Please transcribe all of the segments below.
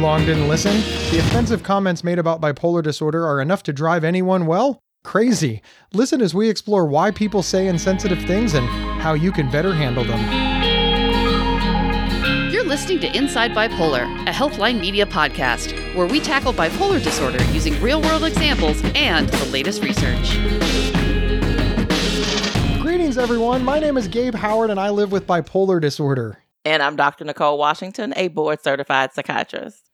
long didn't listen? The offensive comments made about bipolar disorder are enough to drive anyone, well, crazy. Listen as we explore why people say insensitive things and how you can better handle them. You're listening to Inside Bipolar, a Healthline Media podcast, where we tackle bipolar disorder using real world examples and the latest research. Greetings, everyone. My name is Gabe Howard, and I live with bipolar disorder. And I'm Dr. Nicole Washington, a board certified psychiatrist.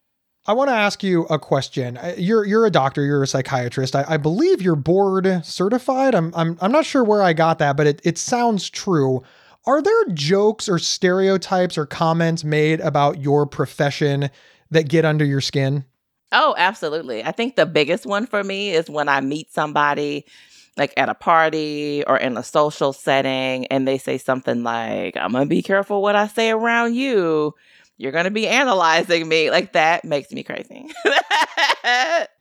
I want to ask you a question. Uh, You're you're a doctor. You're a psychiatrist. I, I believe you're board certified. I'm I'm I'm not sure where I got that, but it it sounds true. Are there jokes or stereotypes or comments made about your profession that get under your skin? Oh, absolutely. I think the biggest one for me is when I meet somebody like at a party or in a social setting and they say something like, I'm going to be careful what I say around you. You're going to be analyzing me. Like that makes me crazy.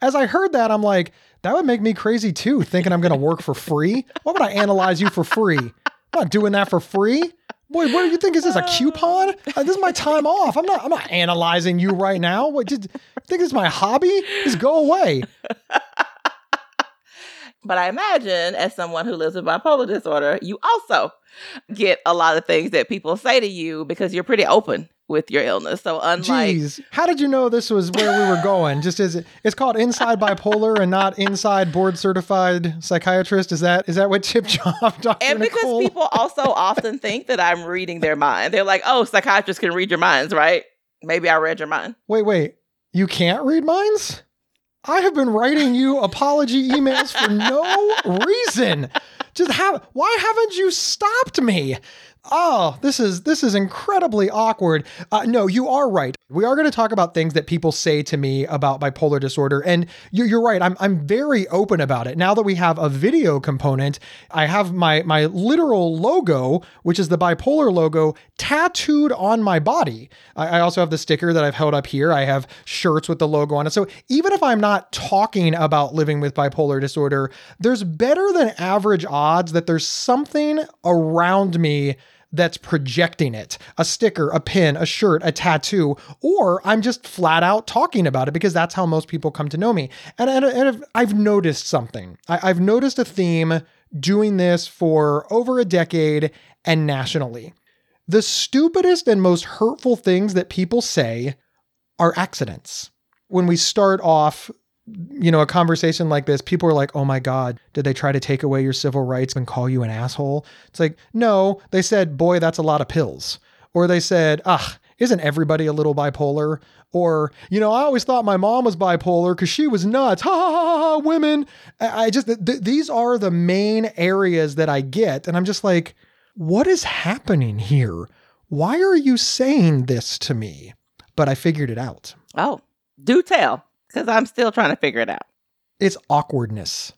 As I heard that, I'm like, that would make me crazy too, thinking I'm going to work for free. Why would I analyze you for free? I'm not doing that for free. Boy, what do you think? Is this a coupon? Uh, this is my time off. I'm not. I'm not analyzing you right now. What did think this is my hobby? Just go away. But I imagine, as someone who lives with bipolar disorder, you also get a lot of things that people say to you because you're pretty open with your illness. So, unlike. Jeez, how did you know this was where we were going? Just as it's called inside bipolar and not inside board certified psychiatrist. Is that is that what Chip job, Dr. And because Nicole? people also often think that I'm reading their mind. They're like, oh, psychiatrists can read your minds, right? Maybe I read your mind. Wait, wait. You can't read minds? I have been writing you apology emails for no reason. Just have why haven't you stopped me? Oh, this is this is incredibly awkward. Uh, no, you are right. We are going to talk about things that people say to me about bipolar disorder, and you're, you're right. I'm I'm very open about it. Now that we have a video component, I have my my literal logo, which is the bipolar logo, tattooed on my body. I, I also have the sticker that I've held up here. I have shirts with the logo on it. So even if I'm not talking about living with bipolar disorder, there's better than average odds that there's something around me that's projecting it a sticker, a pin, a shirt, a tattoo, or I'm just flat out talking about it because that's how most people come to know me. And, and, and I've- noticed something. I, I've noticed a theme doing this for over a decade and nationally. The stupidest and most hurtful things that people say are accidents. When we start off, you know, a conversation like this, people are like, oh my God, did they try to take away your civil rights and call you an asshole? It's like, no, they said, boy, that's a lot of pills. Or they said, ah, isn't everybody a little bipolar? Or, you know, I always thought my mom was bipolar because she was nuts. Ha ha ha ha, women. I just, th- these are the main areas that I get. And I'm just like, what is happening here? Why are you saying this to me? But I figured it out. Oh, do tell, because I'm still trying to figure it out. It's awkwardness.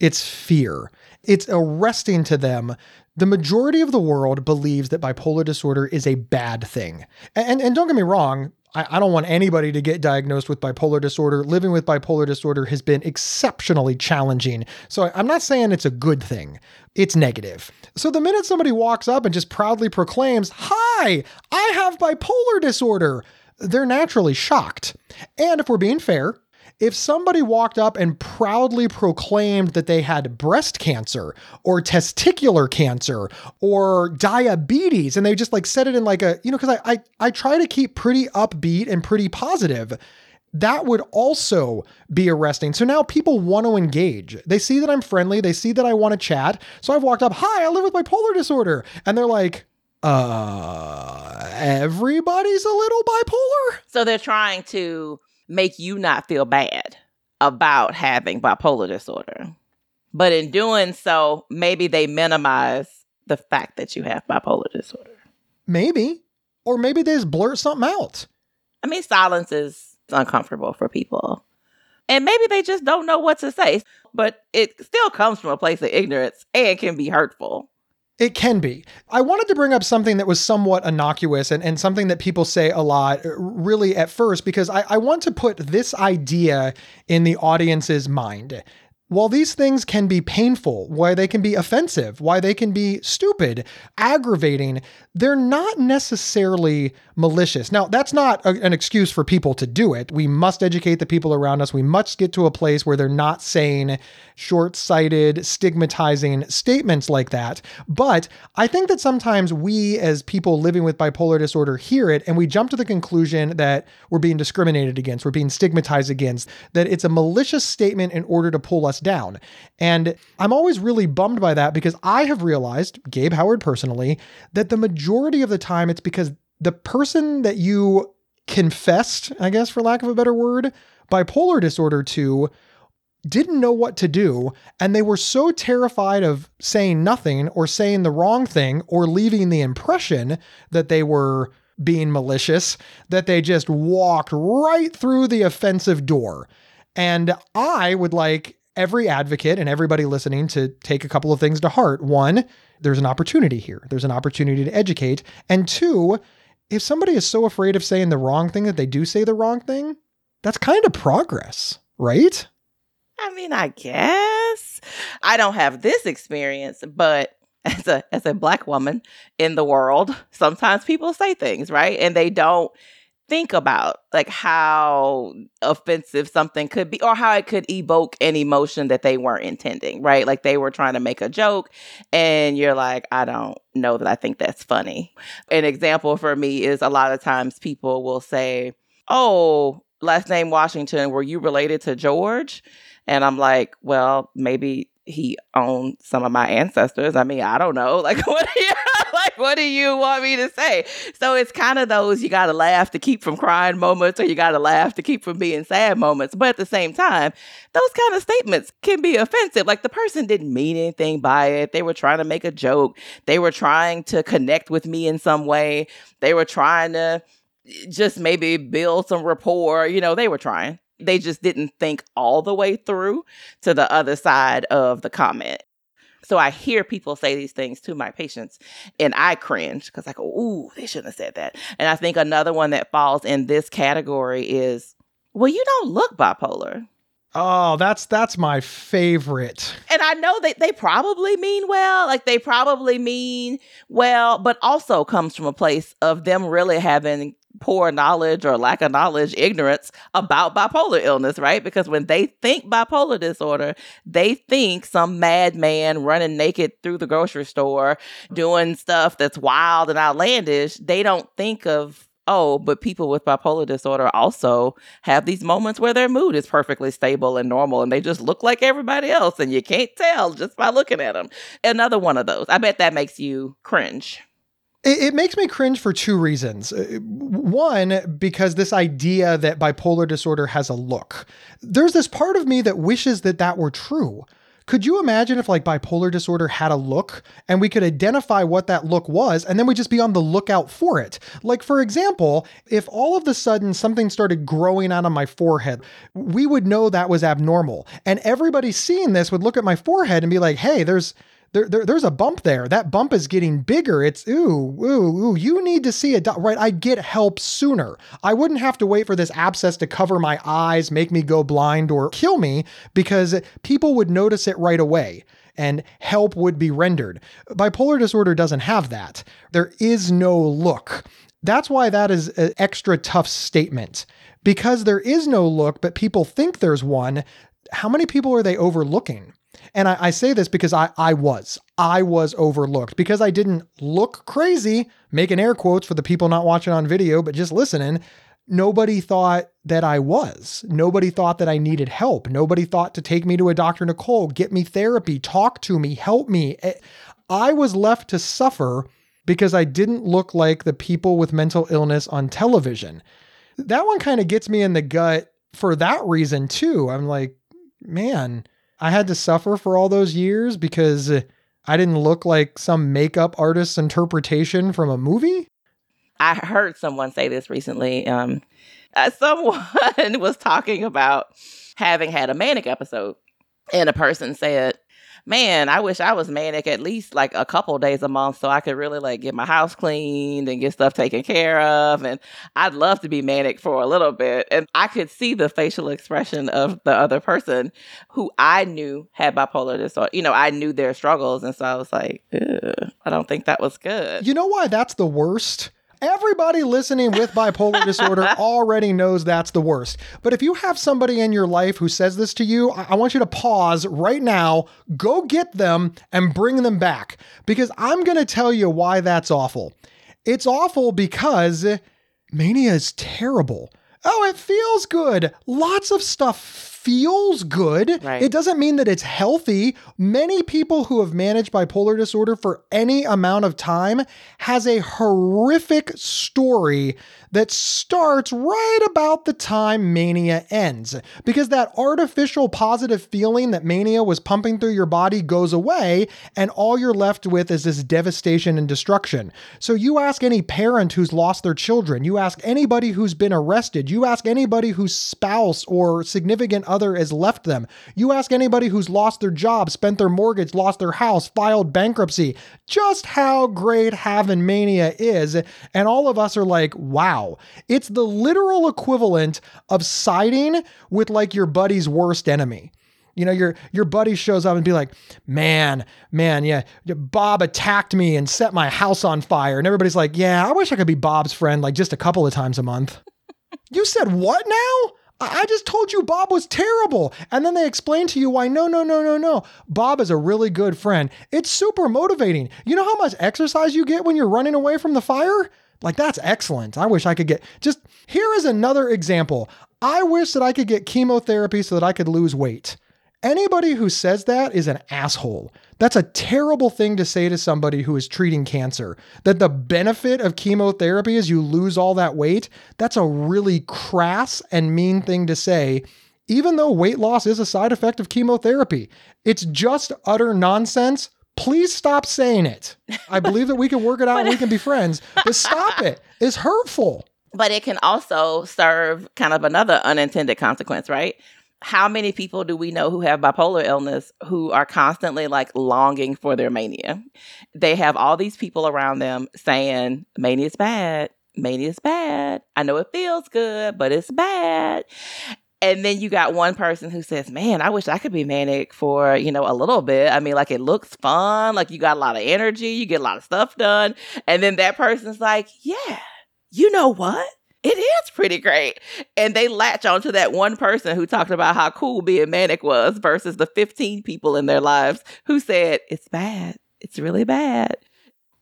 It's fear. It's arresting to them. The majority of the world believes that bipolar disorder is a bad thing. And, and don't get me wrong, I, I don't want anybody to get diagnosed with bipolar disorder. Living with bipolar disorder has been exceptionally challenging. So I'm not saying it's a good thing, it's negative. So the minute somebody walks up and just proudly proclaims, Hi, I have bipolar disorder, they're naturally shocked. And if we're being fair, if somebody walked up and proudly proclaimed that they had breast cancer or testicular cancer or diabetes and they just like said it in like a you know because I, I i try to keep pretty upbeat and pretty positive that would also be arresting. So now people want to engage. They see that I'm friendly. They see that I want to chat. So I've walked up, hi, I live with bipolar disorder. And they're like, uh, everybody's a little bipolar? So they're trying to make you not feel bad about having bipolar disorder. But in doing so, maybe they minimize the fact that you have bipolar disorder. Maybe. Or maybe they just blurt something out. I mean, silence is uncomfortable for people. And maybe they just don't know what to say, but it still comes from a place of ignorance and can be hurtful. It can be. I wanted to bring up something that was somewhat innocuous and, and something that people say a lot, uh, really, at first, because I, I want to put this idea in the audience's mind. While these things can be painful, why they can be offensive, why they can be stupid, aggravating, they're not necessarily malicious. Now, that's not a, an excuse for people to do it. We must educate the people around us. We must get to a place where they're not saying short sighted, stigmatizing statements like that. But I think that sometimes we, as people living with bipolar disorder, hear it and we jump to the conclusion that we're being discriminated against, we're being stigmatized against, that it's a malicious statement in order to pull us down. And I'm always really bummed by that because I have realized, Gabe Howard personally, that the majority of the time it's because the person that you confessed, I guess, for lack of a better word, bipolar disorder to didn't know what to do, and they were so terrified of saying nothing or saying the wrong thing or leaving the impression that they were being malicious that they just walked right through the offensive door. And I would like every advocate and everybody listening to take a couple of things to heart. One, there's an opportunity here, there's an opportunity to educate. And two, if somebody is so afraid of saying the wrong thing that they do say the wrong thing, that's kind of progress, right? I mean, I guess I don't have this experience, but as a as a black woman in the world, sometimes people say things, right? And they don't think about like how offensive something could be or how it could evoke an emotion that they weren't intending, right? Like they were trying to make a joke and you're like, I don't know that I think that's funny. An example for me is a lot of times people will say, Oh, last name Washington, were you related to George? And I'm like, well, maybe he owned some of my ancestors. I mean, I don't know. Like, what do you? What do you want me to say? So it's kind of those you got to laugh to keep from crying moments, or you got to laugh to keep from being sad moments. But at the same time, those kind of statements can be offensive. Like the person didn't mean anything by it. They were trying to make a joke. They were trying to connect with me in some way. They were trying to eh, just maybe build some rapport. You know, they were trying they just didn't think all the way through to the other side of the comment. So I hear people say these things to my patients and I cringe because I go, ooh, they shouldn't have said that. And I think another one that falls in this category is, well, you don't look bipolar. Oh, that's that's my favorite. And I know that they probably mean well, like they probably mean well, but also comes from a place of them really having poor knowledge or lack of knowledge, ignorance about bipolar illness, right? Because when they think bipolar disorder, they think some madman running naked through the grocery store doing stuff that's wild and outlandish. They don't think of oh, but people with bipolar disorder also have these moments where their mood is perfectly stable and normal and they just look like everybody else and you can't tell just by looking at them. Another one of those. I bet that makes you cringe. It, makes me cringe for two reasons. Uh, one, because this idea that bipolar disorder has a look. There's this part of me that wishes that that were true. Could you imagine if like bipolar disorder had a look and we could identify what that look was and then we just be on the lookout for it? Like, for example, if all of a sudden something started growing out of my forehead, we would know that was abnormal. And everybody seeing this would look at my forehead and be like, hey, there's there, there, there's a bump there. That bump is getting bigger. It's ooh, ooh, ooh. You need to see doc. Right, I'd get help sooner. I wouldn't have to wait for this abscess to cover my eyes, make me go blind, or kill me because people would notice it right away and help would be rendered. Bipolar disorder doesn't have that. There is no look. That's why that is an extra tough statement. Because there is no look, but people think there's one, how many people are they overlooking? And I, I, say this because I, I was. I was overlooked because I didn't look crazy, making air quotes for the people not watching on video, but just listening. Nobody thought that I was. Nobody thought that I needed help. Nobody thought to take me to a Dr. Nicole, get me therapy, talk to me, help me. Eh, I was left to suffer because I didn't look like the people with mental illness on television. That one kind of gets me in the gut for that reason, too. I'm like, man, I had to suffer for all those years because I didn't look like some makeup artist's interpretation from a movie. I heard someone say this recently. Um, uh, someone was talking about having had a manic episode, and a person said, man, I wish I was manic at least like a couple days a month so I could really like get my house cleaned and get stuff taken care of. And I'd love to be manic for a little bit. And I could see the facial expression of the other person who I knew had bipolar disorder. You know, I knew their struggles. And so I was like, I don't think that was good. You know why that's the worst? Everybody listening with bipolar disorder already knows that's the worst. But if you have somebody in your life who says this to you, I, I want you to pause right now, go get them and bring them back because I'm going to tell you why that's awful. It's awful because mania is terrible. Oh, it feels good. Lots of stuff feels good. Right. It doesn't mean that it's healthy. Many people who have managed bipolar disorder for any amount of time has a horrific story that starts right about the time mania ends because that artificial positive feeling that mania was pumping through your body goes away and all you're left with is this devastation and destruction. So you ask any parent who's lost their children, you ask anybody who's been arrested, you ask anybody whose spouse or significant other has left them. You ask anybody who's lost their job, spent their mortgage, lost their house, filed bankruptcy, just how great having mania is. And all of us are like, wow. It's the literal equivalent of siding with like your buddy's worst enemy. You know, your your buddy shows up and be like, "Man, man, yeah, Bob attacked me and set my house on fire." And everybody's like, "Yeah, I wish I could be Bob's friend like just a couple of times a month." you said what now? I just told you Bob was terrible. And then they explain to you why no, no, no, no, no. Bob is a really good friend. It's super motivating. You know how much exercise you get when you're running away from the fire? Like, that's excellent. I wish I could get just here is another example. I wish that I could get chemotherapy so that I could lose weight. Anybody who says that is an asshole. That's a terrible thing to say to somebody who is treating cancer. That the benefit of chemotherapy is you lose all that weight. That's a really crass and mean thing to say, even though weight loss is a side effect of chemotherapy. It's just utter nonsense. Please stop saying it. I believe that we can work it out and we can be friends, but stop it. It's hurtful. But it can also serve kind of another unintended consequence, right? How many people do we know who have bipolar illness who are constantly like longing for their mania? They have all these people around them saying, mania is bad. Mania is bad. I know it feels good, but it's bad. And then you got one person who says, Man, I wish I could be manic for, you know, a little bit. I mean, like it looks fun, like you got a lot of energy, you get a lot of stuff done. And then that person's like, Yeah, you know what? It is pretty great. And they latch onto that one person who talked about how cool being manic was versus the 15 people in their lives who said, it's bad. It's really bad.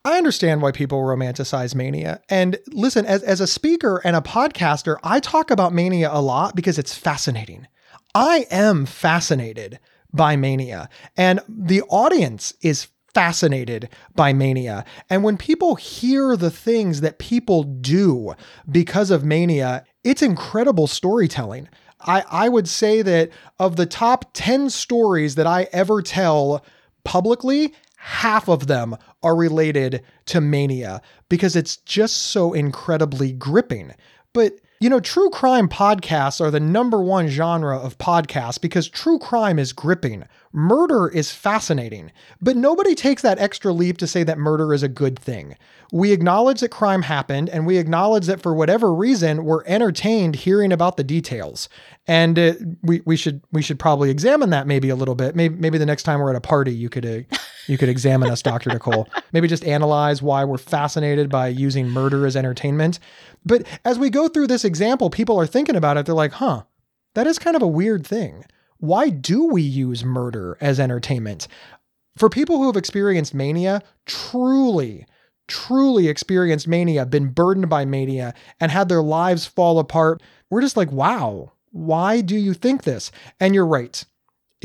I understand why people romanticize mania. And listen, as, as a speaker and a podcaster, I talk about mania a lot because it's fascinating. I am fascinated by mania, and the audience is fascinated by mania. And when people hear the things that people do because of mania, it's incredible storytelling. I, I would say that of the top 10 stories that I ever tell publicly, half of them are related to mania because it's just so incredibly gripping. But you know, true crime podcasts are the number one genre of podcasts because true crime is gripping. Murder is fascinating, but nobody takes that extra leap to say that murder is a good thing. We acknowledge that crime happened and we acknowledge that for whatever reason we're entertained hearing about the details. And uh, we we should we should probably examine that maybe a little bit. Maybe maybe the next time we're at a party you could uh, you could examine us Dr. Nicole. Maybe just analyze why we're fascinated by using murder as entertainment. But as we go through this example, people are thinking about it. They're like, huh, that is kind of a weird thing. Why do we use murder as entertainment? For people who have experienced mania, truly, truly experienced mania, been burdened by mania, and had their lives fall apart, we're just like, wow, why do you think this? And you're right.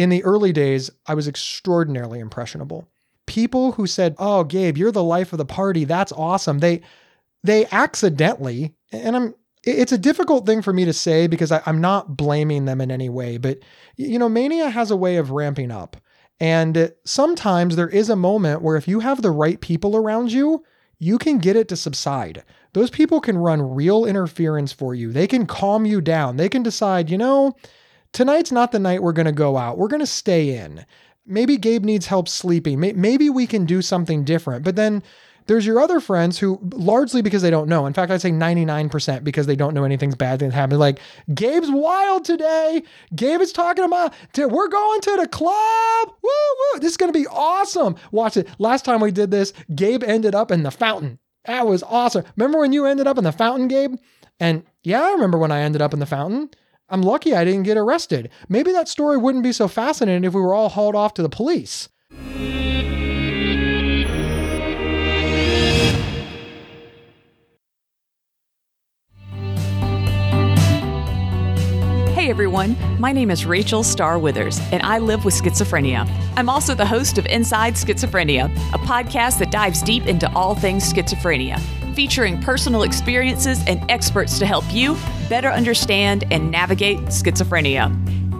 In the early days, I was extraordinarily impressionable. People who said, "Oh, Gabe, you're the life of the party. That's awesome." They they accidentally, and I'm it's a difficult thing for me to say because I, am not blaming them in any way, but you know, mania has a way of ramping up. And sometimes there is a moment where if you have the right people around you, you can get it to subside. Those people can run real interference for you. They can calm you down. They can decide, you know, tonight's not the night we're going to go out. We're going to stay in. maybe Gabe needs help sleeping. Maybe we can do something different. But then there's your other friends who, largely because they don't know. In fact, I'd say 99% because they don't know anything's bad that happened. Like, Gabe's wild today. Gabe is talking about, we're going to the club. Woo, woo. This is going to be awesome. Watch it. Last time we did this, Gabe ended up in the fountain. That was awesome. Remember when you ended up in the fountain, Gabe? And yeah, I remember when I ended up in the fountain. I'm lucky I didn't get arrested. Maybe that story wouldn't be so fascinating if we were all hauled off to the police. Hey everyone, my name is Rachel Star Withers, and I live with schizophrenia. I'm also the host of Inside Schizophrenia, a podcast that dives deep into all things schizophrenia, featuring personal experiences and experts to help you better understand and navigate schizophrenia.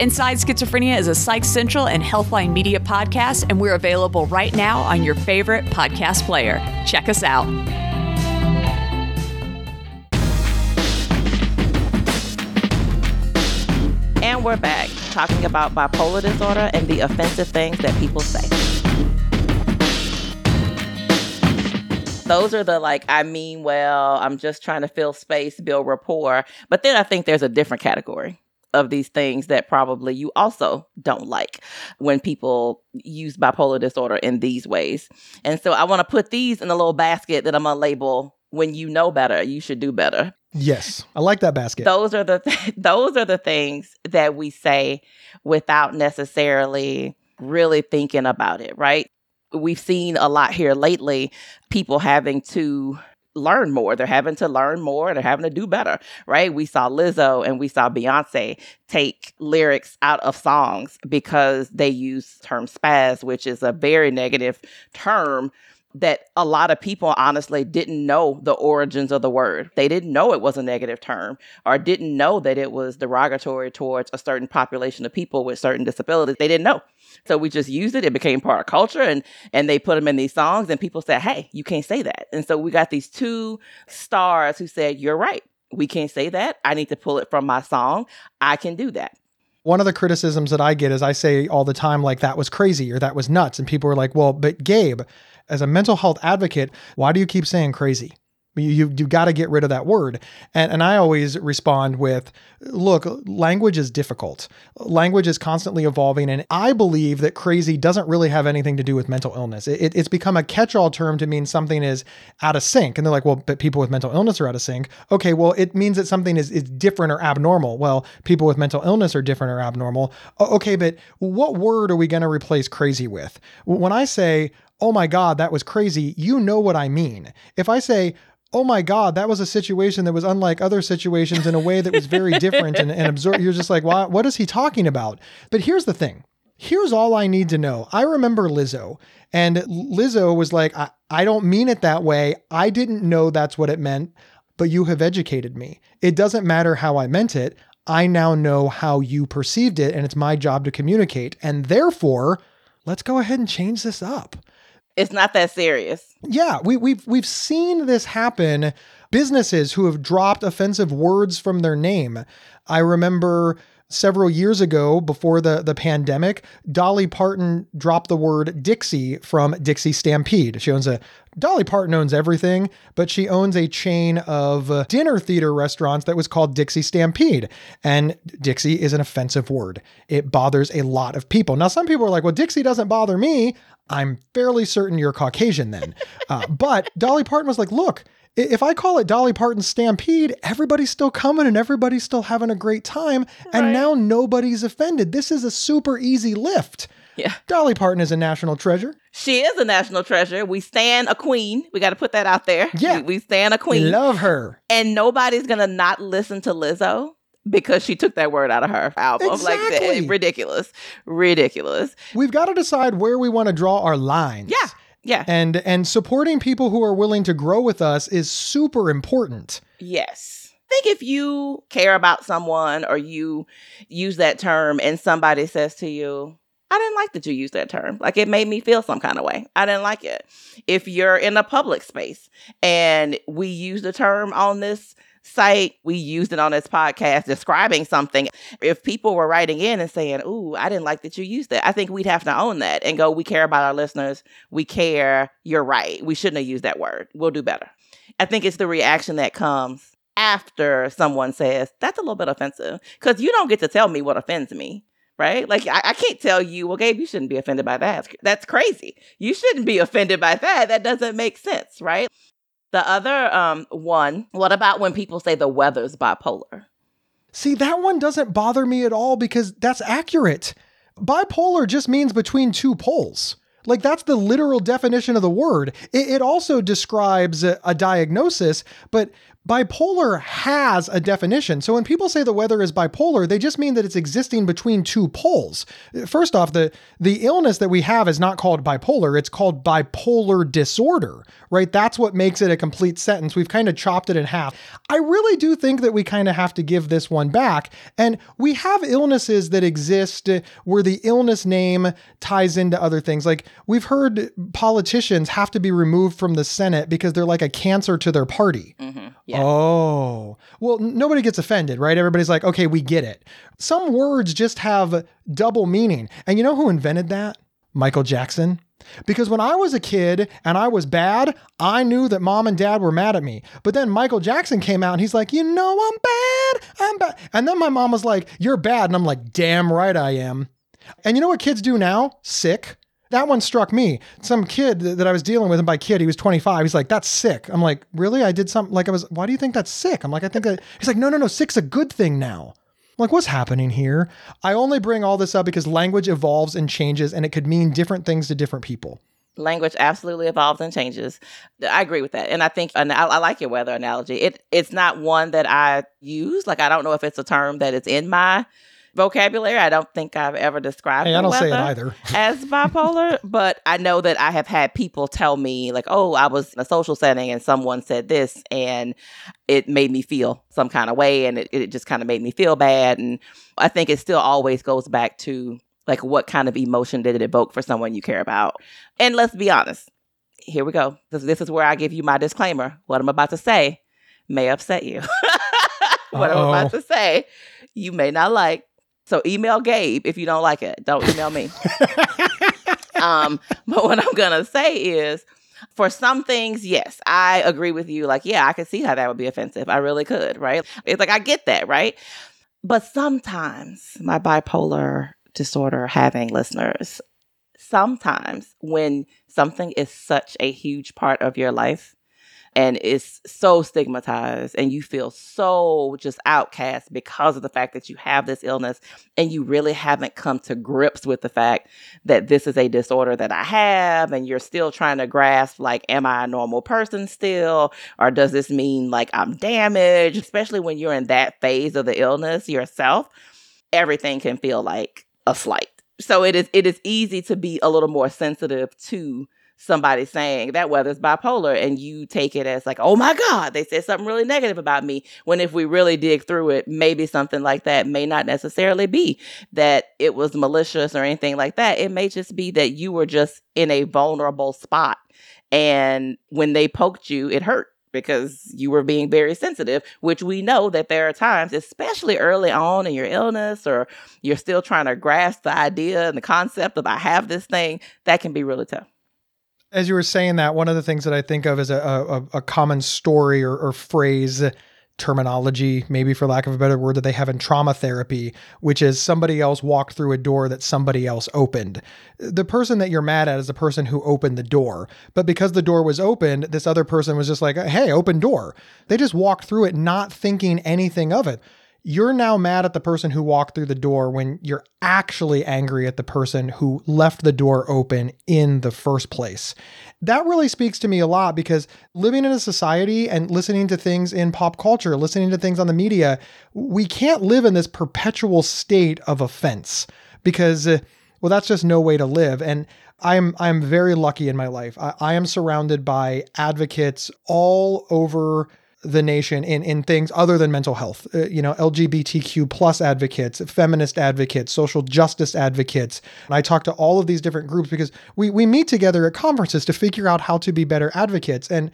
Inside Schizophrenia is a Psych Central and Healthline Media podcast, and we're available right now on your favorite podcast player. Check us out. And we're back talking about bipolar disorder and the offensive things that people say. Those are the like, I mean well, I'm just trying to fill space, build rapport. But then I think there's a different category of these things that probably you also don't like when people use bipolar disorder in these ways. And so I want to put these in a little basket that I'm going to label when you know better, you should do better. Yes, I like that basket. Those are the th- those are the things that we say without necessarily really thinking about it, right? We've seen a lot here lately people having to learn more. They're having to learn more. They're having to do better, right? We saw Lizzo and we saw Beyonce take lyrics out of songs because they use term spaz, which is a very negative term that a lot of people honestly didn't know the origins of the word. They didn't know it was a negative term or didn't know that it was derogatory towards a certain population of people with certain disabilities. They didn't know. So we just used it. It became part of culture and and they put them in these songs and people said, "Hey, you can't say that." And so we got these two stars who said, "You're right. We can't say that. I need to pull it from my song. I can do that." One of the criticisms that I get is I say all the time, like, that was crazy or that was nuts. And people are like, well, but Gabe, as a mental health advocate, why do you keep saying crazy? You, you, you got to get rid of that word. And, and I always respond with look, language is difficult. Language is constantly evolving. And I believe that crazy doesn't really have anything to do with mental illness. It, it's become a catch all term to mean something is out of sync. And they're like, well, but people with mental illness are out of sync. Okay, well, it means that something is, is different or abnormal. Well, people with mental illness are different or abnormal. Okay, but what word are we going to replace crazy with? When I say, oh my God, that was crazy, you know what I mean. If I say, oh my God, that was a situation that was unlike other situations in a way that was very different and, and absurd. You're just like, what, what is he talking about? But here's the thing. Here's all I need to know. I remember Lizzo, and Lizzo was like, I, I don't mean it that way. I didn't know that's what it meant, but you have educated me. It doesn't matter how I meant it. I now know how you perceived it, and it's my job to communicate. And therefore, let's go ahead and change this up. It's not that serious. Yeah, we, we've we've seen this happen. Businesses who have dropped offensive words from their name. I remember several years ago, before the the pandemic, Dolly Parton dropped the word Dixie from Dixie Stampede. She owns a Dolly Parton owns everything, but she owns a chain of dinner theater restaurants that was called Dixie Stampede. And Dixie is an offensive word. It bothers a lot of people. Now, some people are like, well, Dixie doesn't bother me. I'm fairly certain you're Caucasian then. Uh, but Dolly Parton was like, look, if I call it Dolly Parton Stampede, everybody's still coming and everybody's still having a great time. And Right. now nobody's offended. This is a super easy lift. Yeah. Dolly Parton is a national treasure. She is a national treasure. We stand a queen. We got to put that out there. Yeah. We, we stand a queen. Love her. and nobody's going to not listen to Lizzo because she took that word out of her album. Exactly. Like, ridiculous. Ridiculous. We've got to decide where we want to draw our lines. Yeah. Yeah. And and supporting people who are willing to grow with us is super important. Yes. I think if you care about someone or you use that term and somebody says to you, I didn't like that you used that term. Like it made me feel some kind of way. I didn't like it. If you're in a public space and we use the term on this site, we used it on this podcast describing something. If people were writing in and saying, Ooh, I didn't like that you used that I think we'd have to own that and go, We care about our listeners. We care. You're right. We shouldn't have used that word. We'll do better. I think it's the reaction that comes after someone says, That's a little bit offensive. Because you don't get to tell me what offends me right? Like I, I, can't tell you, well, Gabe, you shouldn't be offended by that. That's crazy. You shouldn't be offended by that. That doesn't make sense, right? The other um, one, what about when people say the weather's bipolar? See, that one doesn't bother me at all because that's accurate. Bipolar just means between two poles. Like that's the literal definition of the word. It, it also describes a, a diagnosis, but bipolar has a definition. So when people say the weather is bipolar, they just mean that it's existing between two poles. First off, the the illness that we have is not called bipolar, it's called bipolar disorder, right? That's what makes it a complete sentence. We've kind of chopped it in half. I really do think that we kind of have to give this one back. And we have illnesses that exist where the illness name ties into other things. Like we've heard politicians have to be removed from the Senate because they're like a cancer to their party. Mm-hmm. Yeah. Oh, well, nobody gets offended, right? Everybody's like, okay, we get it. Some words just have double meaning. And you know who invented that? Michael Jackson. Because when I was a kid and I was bad, I knew that mom and dad were mad at me. But then Michael Jackson came out and he's like, you know, I'm bad. I'm bad. And then my mom was like, you're bad. And I'm like, damn right I am. And you know what kids do now? Sick that one struck me. Some kid that I was dealing with, and by kid, he was 25. He's like, that's sick. I'm like, really? I did something like I was, why do you think that's sick? I'm like, I think that, he's like, no, no, no, sick's a good thing now. I'm like, what's happening here? I only bring all this up because language evolves and changes, and it could mean different things to different people. Language absolutely evolves and changes. I agree with that, and I think I, I like your weather analogy. It it's not one that I use. Like I don't know if it's a term that is in my vocabulary. I don't think I've ever described hey, I don't say it either. as bipolar, but I know that I have had people tell me like, "Oh, I was in a social setting and someone said this and it made me feel some kind of way and it, it just kind of made me feel bad." And I think it still always goes back to like what kind of emotion did it evoke for someone you care about? And let's be honest. Here we go. This, this is where I give you my disclaimer. What I'm about to say may upset you. what Uh-oh. I'm about to say you may not like. So email Gabe if you don't like it. Don't email me. um, but what I'm gonna say is for some things, yes, I agree with you. Like, yeah, I could see how that would be offensive. I really could, right? It's like I get that, right? But sometimes my bipolar disorder having listeners, sometimes when something is such a huge part of your life, and it's so stigmatized and you feel so just outcast because of the fact that you have this illness and you really haven't come to grips with the fact that this is a disorder that I have and you're still trying to grasp like am I a normal person still? Or does this mean like I'm damaged? Especially when you're in that phase of the illness yourself everything can feel like a slight. So it is it is easy to be a little more sensitive to somebody saying that weather's bipolar and you take it as like, oh my God, they said something really negative about me. When if we really dig through it, maybe something like that may not necessarily be that it was malicious or anything like that. It may just be that you were just in a vulnerable spot. And when they poked you, it hurt because you were being very sensitive, which we know that there are times, especially early on in your illness, or you're still trying to grasp the idea and the concept of I have this thing, that can be really tough as you were saying that, one of the things that I think of as a, a, a common story or, or, phrase terminology, maybe for lack of a better word, that they have in trauma therapy, which is somebody else walked through a door that somebody else opened. The person that you're mad at is the person who opened the door. But because the door was opened, this other person was just like, hey, open door. They just walked through it not thinking anything of it you're now mad at the person who walked through the door when you're actually angry at the person who left the door open in the first place. That really speaks to me a lot because living in a society and listening to things in pop culture, listening to things on the media, we can't live in this perpetual state of offense because, uh, well, that's just no way to live. And I'm I'm very lucky in my life. I, I am surrounded by advocates all over the nation in in things other than mental health. Uh, you know, LGBTQ plus advocates, feminist advocates, social justice advocates. And I talk to all of these different groups because we we meet together at conferences to figure out how to be better advocates. And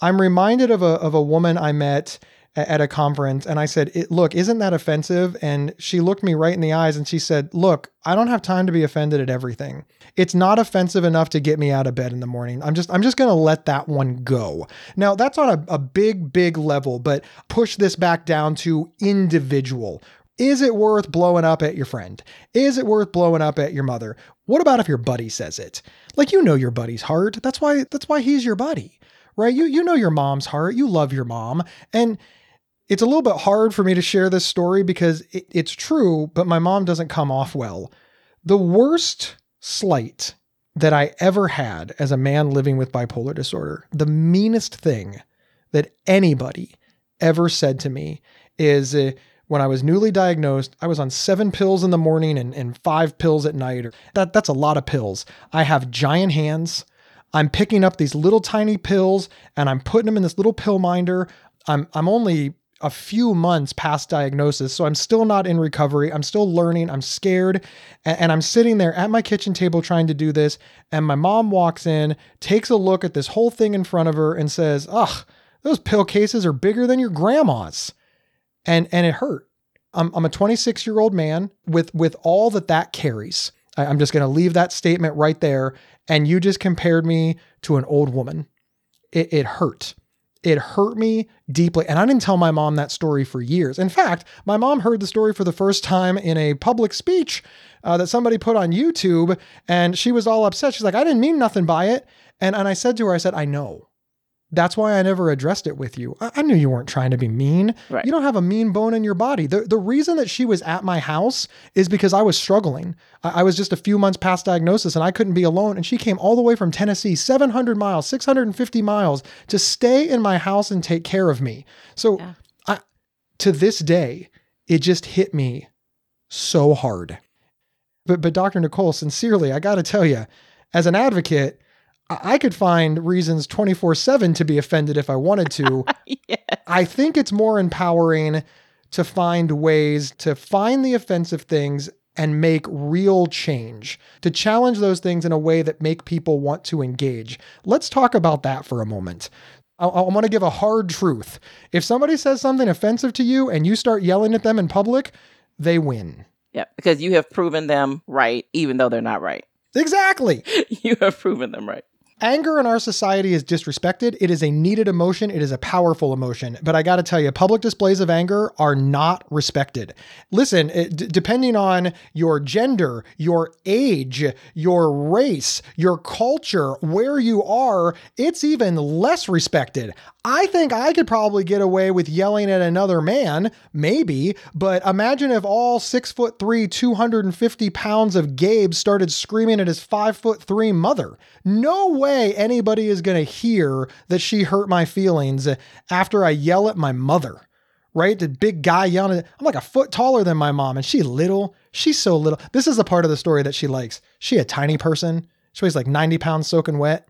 I'm reminded of a of a woman I met at a conference and I said, Look, isn't that offensive? And she looked me right in the eyes and she said, Look, I don't have time to be offended at everything. It's not offensive enough to get me out of bed in the morning. I'm just I'm just gonna let that one go. Now that's on a, a big, big level, but push this back down to individual. Is it worth blowing up at your friend? Is it worth blowing up at your mother? What about if your buddy says it? Like you know your buddy's heart. That's why that's why he's your buddy. Right? You you know your mom's heart. You love your mom. And it's a little bit hard for me to share this story because it, it's true, but my mom doesn't come off well. The worst slight that I ever had as a man living with bipolar disorder, the meanest thing that anybody ever said to me is uh, when I was newly diagnosed, I was on seven pills in the morning and, and five pills at night. That, that's a lot of pills. I have giant hands. I'm picking up these little tiny pills and I'm putting them in this little pill minder. I'm, I'm only a few months past diagnosis, so I'm still not in recovery. I'm still learning. I'm scared. And, I'm sitting there at my kitchen table trying to do this. And my mom walks in, takes a look at this whole thing in front of her, and says, Ugh, those pill cases are bigger than your grandma's. And, and it hurt. I'm, I'm a 26 year old man with, with all that that carries. I, I'm just going to leave that statement right there. And you just compared me to an old woman. It, it hurt. It hurt me deeply. And I didn't tell my mom that story for years. In fact, my mom heard the story for the first time in a public speech uh, that somebody put on YouTube. And she was all upset. She's like, I didn't mean nothing by it. And, and I said to her, I said, I know. That's why I never addressed it with you. I, I knew you weren't trying to be mean. Right. You don't have a mean bone in your body. The, the reason that she was at my house is because I was struggling. I, I was just a few months past diagnosis and I couldn't be alone. And she came all the way from Tennessee, 700 miles, 650 miles to stay in my house and take care of me. So Yeah. I, to this day, it just hit me so hard. But, but Dr. Nicole, sincerely, I got to tell you, as an advocate, I could find reasons 24 7 to be offended if I wanted to. yeah. I think it's more empowering to find ways to find the offensive things and make real change, to challenge those things in a way that make people want to engage. Let's talk about that for a moment. I, I want to give a hard truth. If somebody says something offensive to you and you start yelling at them in public, they win. Yeah. Because you have proven them right, even though they're not right. Exactly. you have proven them right. Anger in our society is disrespected. It is a needed emotion. It is a powerful emotion. But I got to tell you, public displays of anger are not respected. Listen, it, d- depending on your gender, your age, your race, your culture, where you are, it's even less respected. I think I could probably get away with yelling at another man, maybe, but imagine if all six foot three, 250 pounds of Gabe started screaming at his five foot three mother. No way anybody is going to hear that she hurt my feelings after I yell at my mother. Right? The big guy yelling. at- I'm like a foot taller than my mom, and she little. She's so little. This is the part of the story that she likes. She a tiny person. She weighs like 90 pounds soaking wet.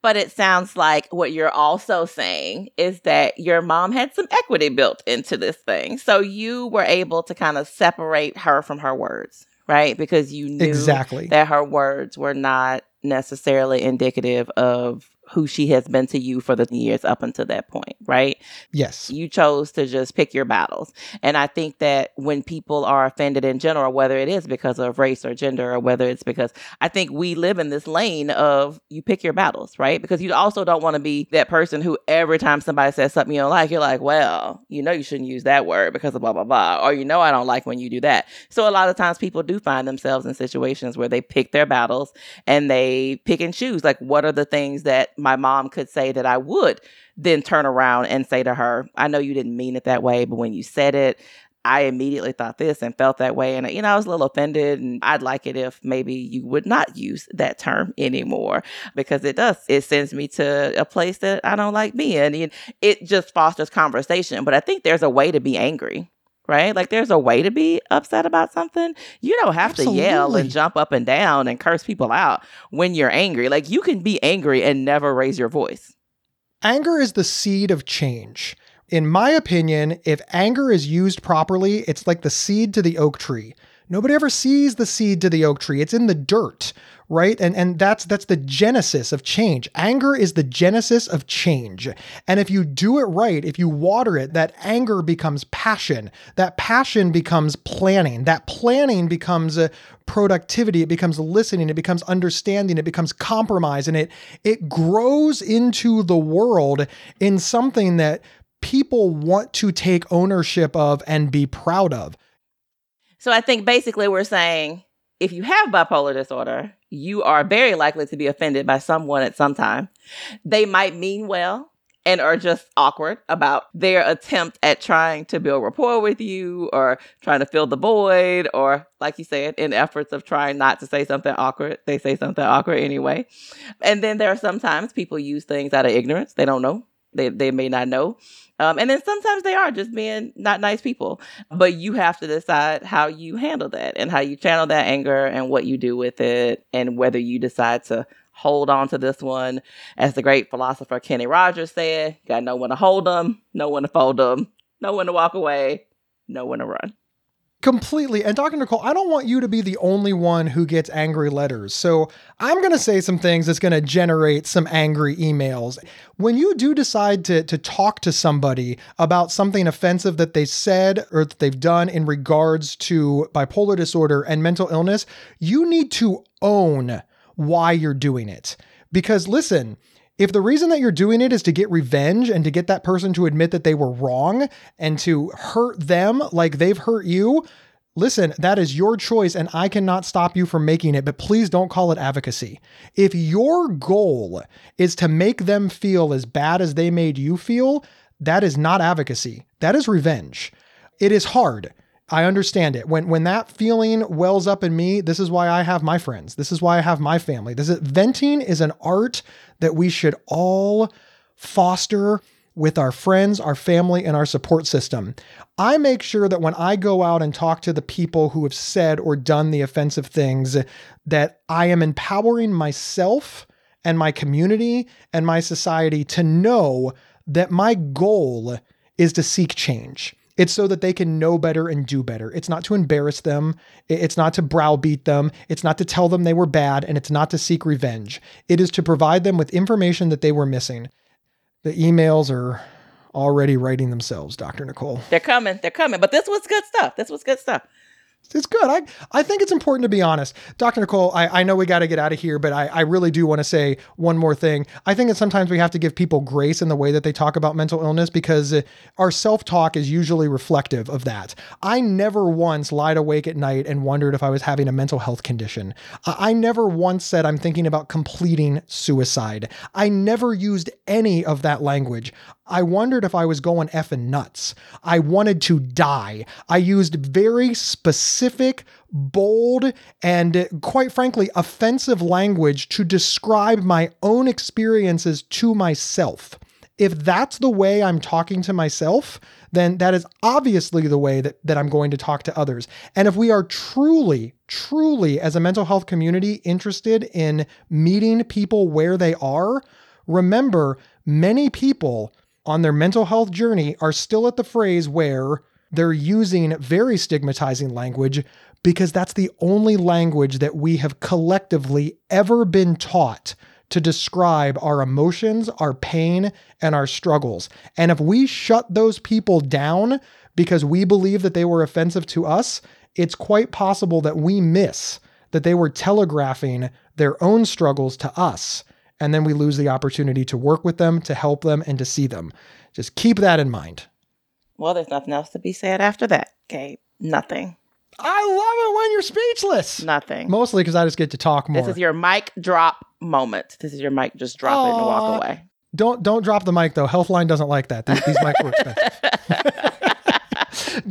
But it sounds like what you're also saying is that your mom had some equity built into this thing. So you were able to kind of separate her from her words, right? Because you knew Exactly. that her words were not necessarily indicative of who she has been to you for the years up until that point, right? Yes. You chose to just pick your battles. And I think that when people are offended in general, whether it is because of race or gender or whether it's because I think we live in this lane of you pick your battles, right? Because you also don't want to be that person who every time somebody says something you don't like, you're like, well, you know, you shouldn't use that word because of blah, blah, blah. Or you know, I don't like when you do that. So a lot of times people do find themselves in situations where they pick their battles and they pick and choose. Like, what are the things that my mom could say that I would then turn around and say to her, I know you didn't mean it that way, but when you said it, I immediately thought this and felt that way. And, you know, I was a little offended. And I'd like it if maybe you would not use that term anymore because it does. It sends me to a place that I don't like being. And it just fosters conversation. But I think there's a way to be angry. Right? Like there's a way to be upset about something. You don't have to yell and jump up and down and curse people out when you're angry. Like you can be angry and never raise your voice. Anger is the seed of change. In my opinion, if anger is used properly, it's like the seed to the oak tree. Nobody ever sees the seed to the oak tree. It's in the dirt, right? And and that's that's the genesis of change. Anger is the genesis of change. And if you do it right, if you water it, that anger becomes passion. That passion becomes planning. That planning becomes uh, productivity. It becomes listening. It becomes understanding. It becomes compromise, and it it grows into the world in something that people want to take ownership of and be proud of. So I think basically we're saying if you have bipolar disorder, you are very likely to be offended by someone at some time. They might mean well and are just awkward about their attempt at trying to build rapport with you or trying to fill the void or like you said in efforts of trying not to say something awkward they say something awkward anyway. And then there are sometimes people use things out of ignorance. They don't know. They, they may not know um, and then sometimes they are just being not nice people. But you have to decide how you handle that and how you channel that anger and what you do with it and whether you decide to hold on to this one. As the great philosopher Kenny Rogers said, got no one to hold them, no one to fold them, no one to walk away, no one to run. Completely. And Dr. Nicole, I don't want you to be the only one who gets angry letters. So I'm going to say some things that's going to generate some angry emails. When you do decide to, to talk to somebody about something offensive that they said or that they've done in regards to bipolar disorder and mental illness, you need to own why you're doing it. Because listen, if the reason that you're doing it is to get revenge and to get that person to admit that they were wrong and to hurt them like they've hurt you, listen, that is your choice and I cannot stop you from making it, but please don't call it advocacy. If your goal is to make them feel as bad as they made you feel, that is not advocacy. That is revenge. It is hard. I understand it. When when that feeling wells up in me, this is why I have my friends. This is why I have my family. This is venting is an art that we should all foster with our friends, our family, and our support system. I make sure that when I go out and talk to the people who have said or done the offensive things, that I am empowering myself and my community and my society to know that my goal is to seek change. It's so that they can know better and do better. It's not to embarrass them. It's not to browbeat them. It's not to tell them they were bad. And it's not to seek revenge. It is to provide them with information that they were missing. The emails are already writing themselves, Dr. Nicole. They're coming. They're coming. But this was good stuff. This was good stuff it's good. I, I think it's important to be honest. Dr. Nicole, I, I know we got to get out of here, but I, I really do want to say one more thing. I think that sometimes we have to give people grace in the way that they talk about mental illness because uh, our self talk is usually reflective of that. I never once lied awake at night and wondered if I was having a mental health condition. I never once said I'm thinking about completing suicide. I never used any of that language. I wondered if I was going effing nuts. I wanted to die. I used very specific, bold, and quite frankly, offensive language to describe my own experiences to myself. If that's the way I'm talking to myself, then that is obviously the way that, that I'm going to talk to others. And if we are truly, truly, as a mental health community, interested in meeting people where they are, remember many people on their mental health journey are still at the phrase where they're using very stigmatizing language because that's the only language that we have collectively ever been taught to describe our emotions, our pain, and our struggles. And if we shut those people down because we believe that they were offensive to us, it's quite possible that we miss that they were telegraphing their own struggles to us and then we lose the opportunity to work with them, to help them, and to see them. Just keep that in mind. Well, there's nothing else to be said after that, Gabe. Nothing. I love it when you're speechless. Nothing. Mostly because I just get to talk more. This is your mic drop moment. This is your mic. Just drop it and walk away. Don't don't drop the mic though. Healthline doesn't like that. These, these mics are expensive.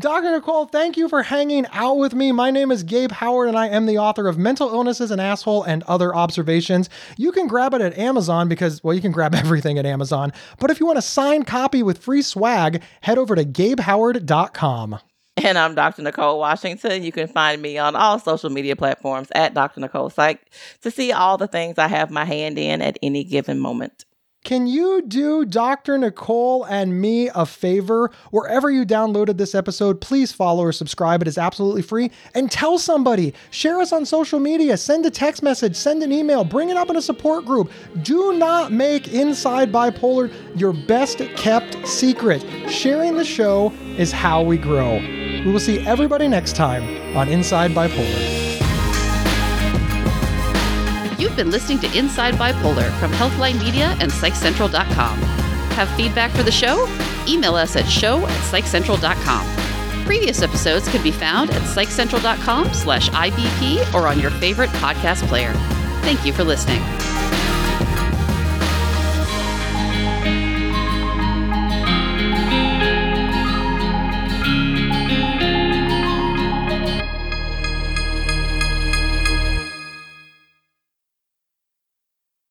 Dr. Nicole, thank you for hanging out with me. My name is Gabe Howard, and I am the author of Mental Illness is an Asshole and Other Observations. You can grab it at Amazon because, well, you can grab everything at Amazon. But if you want a signed copy with free swag, head over to gabehoward.com. And I'm Dr. Nicole Washington. You can find me on all social media platforms at Dr. Nicole Psych to see all the things I have my hand in at any given moment. Can you do Dr. Nicole and me a favor? Wherever you downloaded this episode, please follow or subscribe. It is absolutely free. And tell somebody. Share us on social media. Send a text message. Send an email. Bring it up in a support group. Do not make Inside Bipolar your best kept secret. Sharing the show is how we grow. We will see everybody next time on Inside Bipolar. You've been listening to Inside Bipolar from Healthline Media and PsychCentral.com. Have feedback for the show? Email us at show at PsychCentral.com. Previous episodes can be found at PsychCentral.com slash IBP or on your favorite podcast player. Thank you for listening.